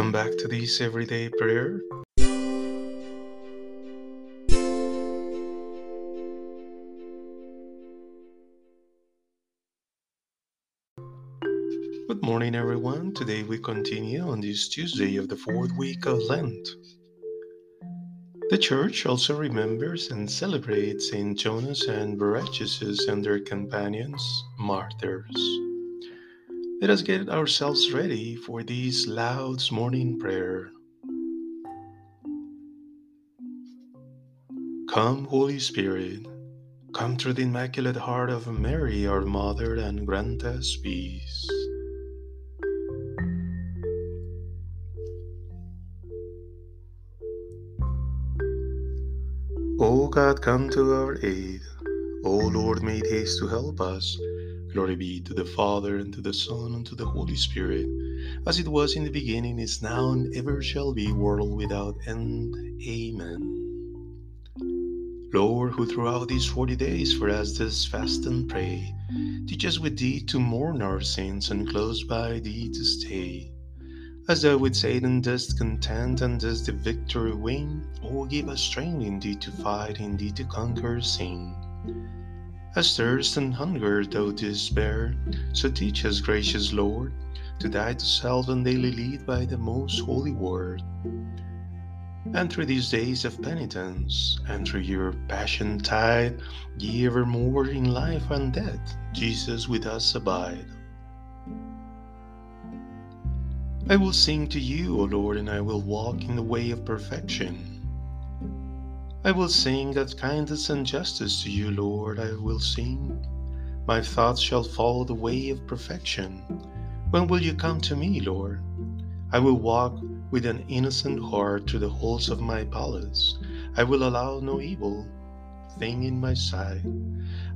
Welcome back to this everyday prayer. Good morning, everyone. Today we continue on this Tuesday of the fourth week of Lent. The Church also remembers and celebrates Saint Jonas and Barachisius and their companions, martyrs. Let us get ourselves ready for this Lauds morning prayer. Come, Holy Spirit, come through the Immaculate Heart of Mary, our Mother, and grant us peace. O God, come to our aid. O Lord, make haste to help us. Glory be to the Father, and to the Son, and to the Holy Spirit, as it was in the beginning, is now, and ever shall be, world without end. Amen. Lord, who throughout these forty days for us does fast and pray, teach us with thee to mourn our sins, and close by thee to stay. As thou with Satan dost contend, and dost the victory win, O give us strength in thee to fight, in thee to conquer sin. As thirst and hunger thou didst bear, so teach us, gracious Lord, to die to self and daily lead by the most holy word. And through these days of penitence, and through your passion tide, ye evermore in life and death, Jesus with us abide. I will sing to you, O Lord, and I will walk in the way of perfection. I will sing of kindness and justice to you, Lord, I will sing. My thoughts shall follow the way of perfection. When will you come to me, Lord? I will walk with an innocent heart through the halls of my palace. I will allow no evil thing in my sight.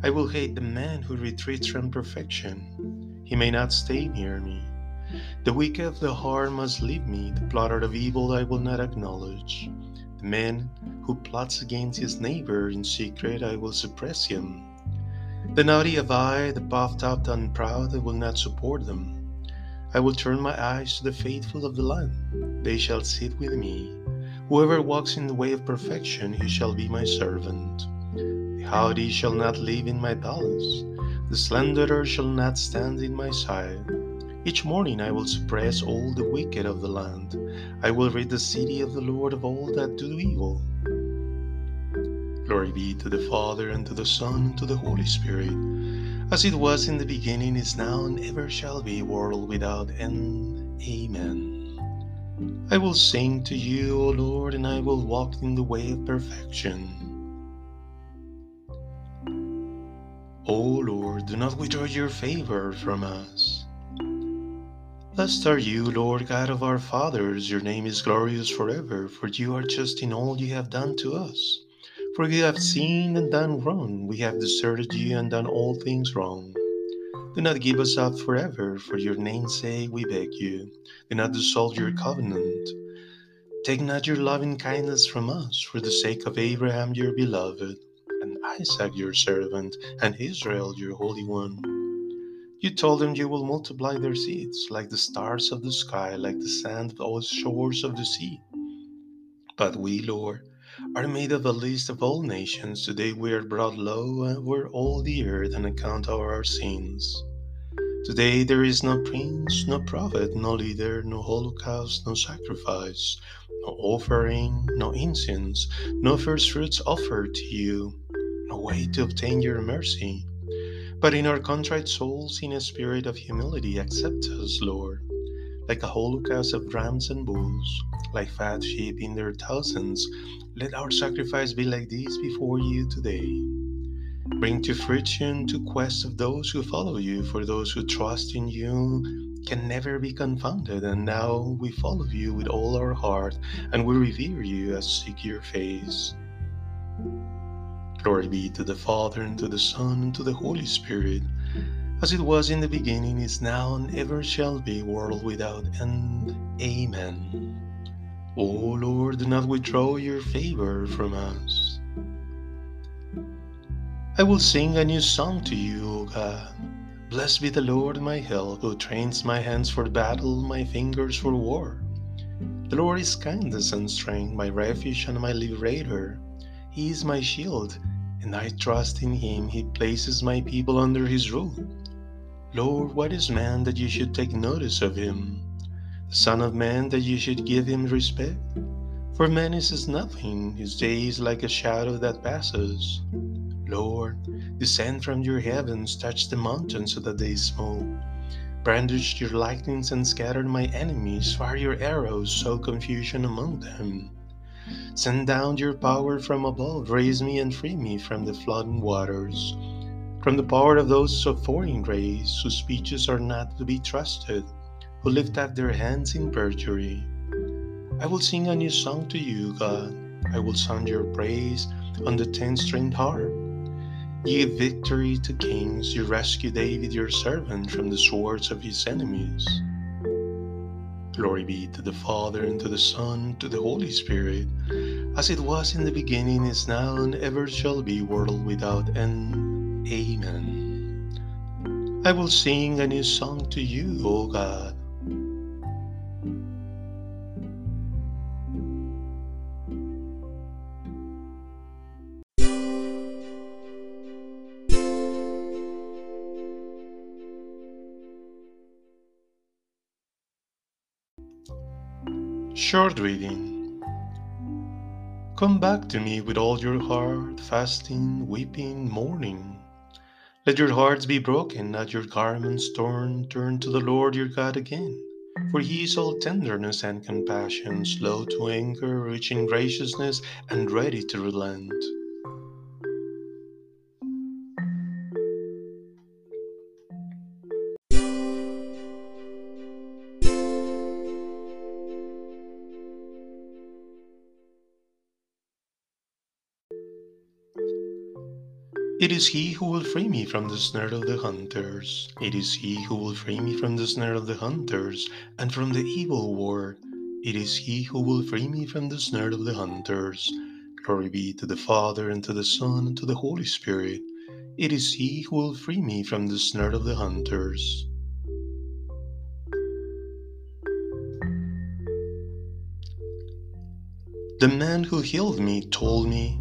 I will hate the man who retreats from perfection. He may not stay near me. The wicked of the heart must leave me. The plotter of evil I will not acknowledge. Man who plots against his neighbor in secret, I will suppress him. The naughty of eye, the puffed up and proud, I will not support them. I will turn my eyes to the faithful of the land. They shall sit with me. Whoever walks in the way of perfection, he shall be my servant. The haughty shall not live in my palace. The slanderer shall not stand in my sight. Each morning I will suppress all the wicked of the land. I will rid the city of the Lord of all that do evil. Glory be to the Father, and to the Son, and to the Holy Spirit, as it was in the beginning, is now, and ever shall be, world without end. Amen. I will sing to you, O Lord, and I will walk in the way of perfection. O Lord, do not withdraw your favor from us. Blessed are you, Lord God of our fathers. Your name is glorious forever, for you are just in all you have done to us. For we have sinned and done wrong. We have deserted you and done all things wrong. Do not give us up forever, for your name's sake, we beg you. Do not dissolve your covenant. Take not your loving kindness from us, for the sake of Abraham, your beloved, and Isaac, your servant, and Israel, your holy one. You told them you will multiply their seeds like the stars of the sky, like the sand of all the shores of the sea. But we, Lord, are made of the least of all nations. Today we are brought low over all the earth on account of our sins. Today there is no prince, no prophet, no leader, no holocaust, no sacrifice, no offering, no incense, no first fruits offered to you, no way to obtain your mercy. But in our contrite souls, in a spirit of humility, accept us, Lord, like a holocaust of rams and bulls, like fat sheep in their thousands. Let our sacrifice be like this before you today. Bring to fruition to quest of those who follow you, for those who trust in you can never be confounded. And now we follow you with all our heart, and we revere you as seek your face. Glory be to the Father, and to the Son, and to the Holy Spirit, as it was in the beginning, is now, and ever shall be, world without end. Amen. O Lord, do not withdraw your favor from us. I will sing a new song to you, O God. Blessed be the Lord my help, who trains my hands for battle, my fingers for war. The Lord is kindness and strength, my refuge and my liberator. He is my shield, and I trust in him. He places my people under his rule. Lord, what is man that you should take notice of him? The Son of Man that you should give him respect? For man is as nothing, his day is like a shadow that passes. Lord, descend from your heavens, touch the mountains so that they smoke. Brandish your lightnings and scatter my enemies, fire your arrows, sow confusion among them. Send down your power from above, raise me and free me from the flooding waters from the power of those of foreign race whose speeches are not to be trusted, who lift up their hands in perjury. I will sing a new song to you, God. I will sound your praise on the ten stringed harp. Give victory to kings, you rescue David your servant from the swords of his enemies. Glory be to the Father, and to the Son, and to the Holy Spirit, as it was in the beginning, is now, and ever shall be, world without end. Amen. I will sing a new song to you, O God. Short reading. Come back to me with all your heart, fasting, weeping, mourning. Let your hearts be broken, not your garments torn. Turn to the Lord your God again. For he is all tenderness and compassion, slow to anger, rich in graciousness, and ready to relent. It is he who will free me from the snare of the hunters. It is he who will free me from the snare of the hunters and from the evil war. It is he who will free me from the snare of the hunters. Glory be to the Father, and to the Son, and to the Holy Spirit. It is he who will free me from the snare of the hunters. The man who healed me told me,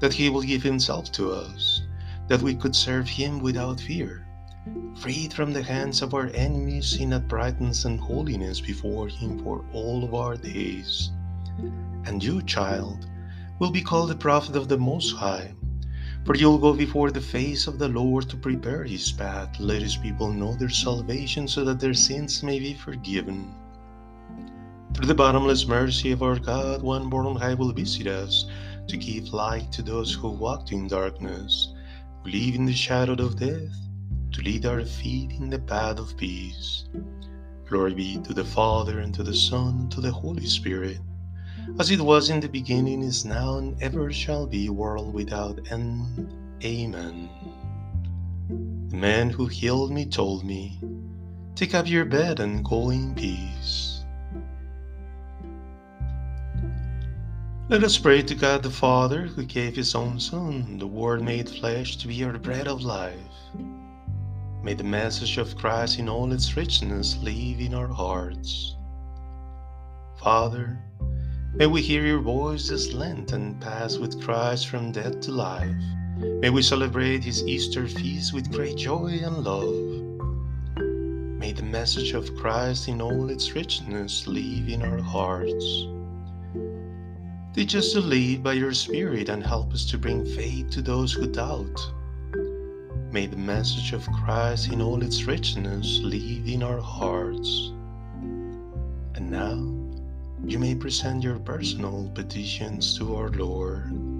that He will give Himself to us, that we could serve Him without fear, freed from the hands of our enemies in uprightness and holiness before Him for all of our days. And you, child, will be called the prophet of the Most High, for you'll go before the face of the Lord to prepare His path, let His people know their salvation so that their sins may be forgiven. Through the bottomless mercy of our God, one born on high will visit us to give light to those who walked in darkness, who live in the shadow of death, to lead our feet in the path of peace. Glory be to the Father, and to the Son, and to the Holy Spirit, as it was in the beginning, is now, and ever shall be, world without end. Amen. The man who healed me told me, Take up your bed and go in peace. Let us pray to God the Father, who gave his own Son, the Word made flesh, to be our bread of life. May the message of Christ in all its richness live in our hearts. Father, may we hear your voice this Lent and pass with Christ from death to life. May we celebrate his Easter feast with great joy and love. May the message of Christ in all its richness live in our hearts. Teach us to lead by your Spirit and help us to bring faith to those who doubt. May the message of Christ in all its richness live in our hearts. And now, you may present your personal petitions to our Lord.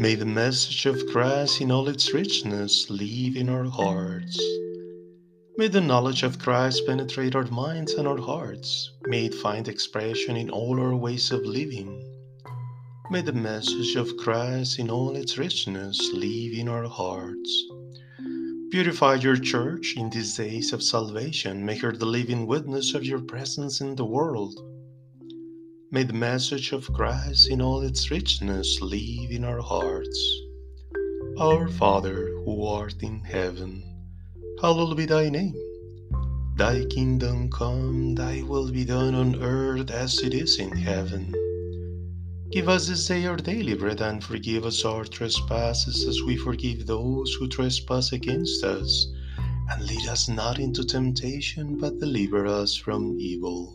May the message of Christ in all its richness live in our hearts. May the knowledge of Christ penetrate our minds and our hearts. May it find expression in all our ways of living. May the message of Christ in all its richness live in our hearts. Purify your church in these days of salvation. Make her the living witness of your presence in the world. May the message of Christ in all its richness live in our hearts. Our Father, who art in heaven, hallowed be thy name. Thy kingdom come, thy will be done on earth as it is in heaven. Give us this day our daily bread and forgive us our trespasses as we forgive those who trespass against us. And lead us not into temptation, but deliver us from evil.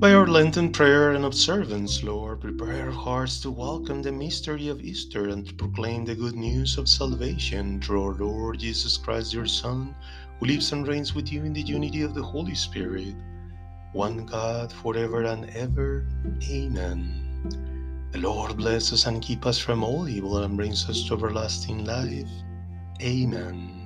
By our Lenten prayer and observance, Lord, prepare our hearts to welcome the mystery of Easter and to proclaim the good news of salvation through our Lord Jesus Christ, your Son, who lives and reigns with you in the unity of the Holy Spirit, one God, forever and ever. Amen. The Lord bless us and keep us from all evil and brings us to everlasting life. Amen.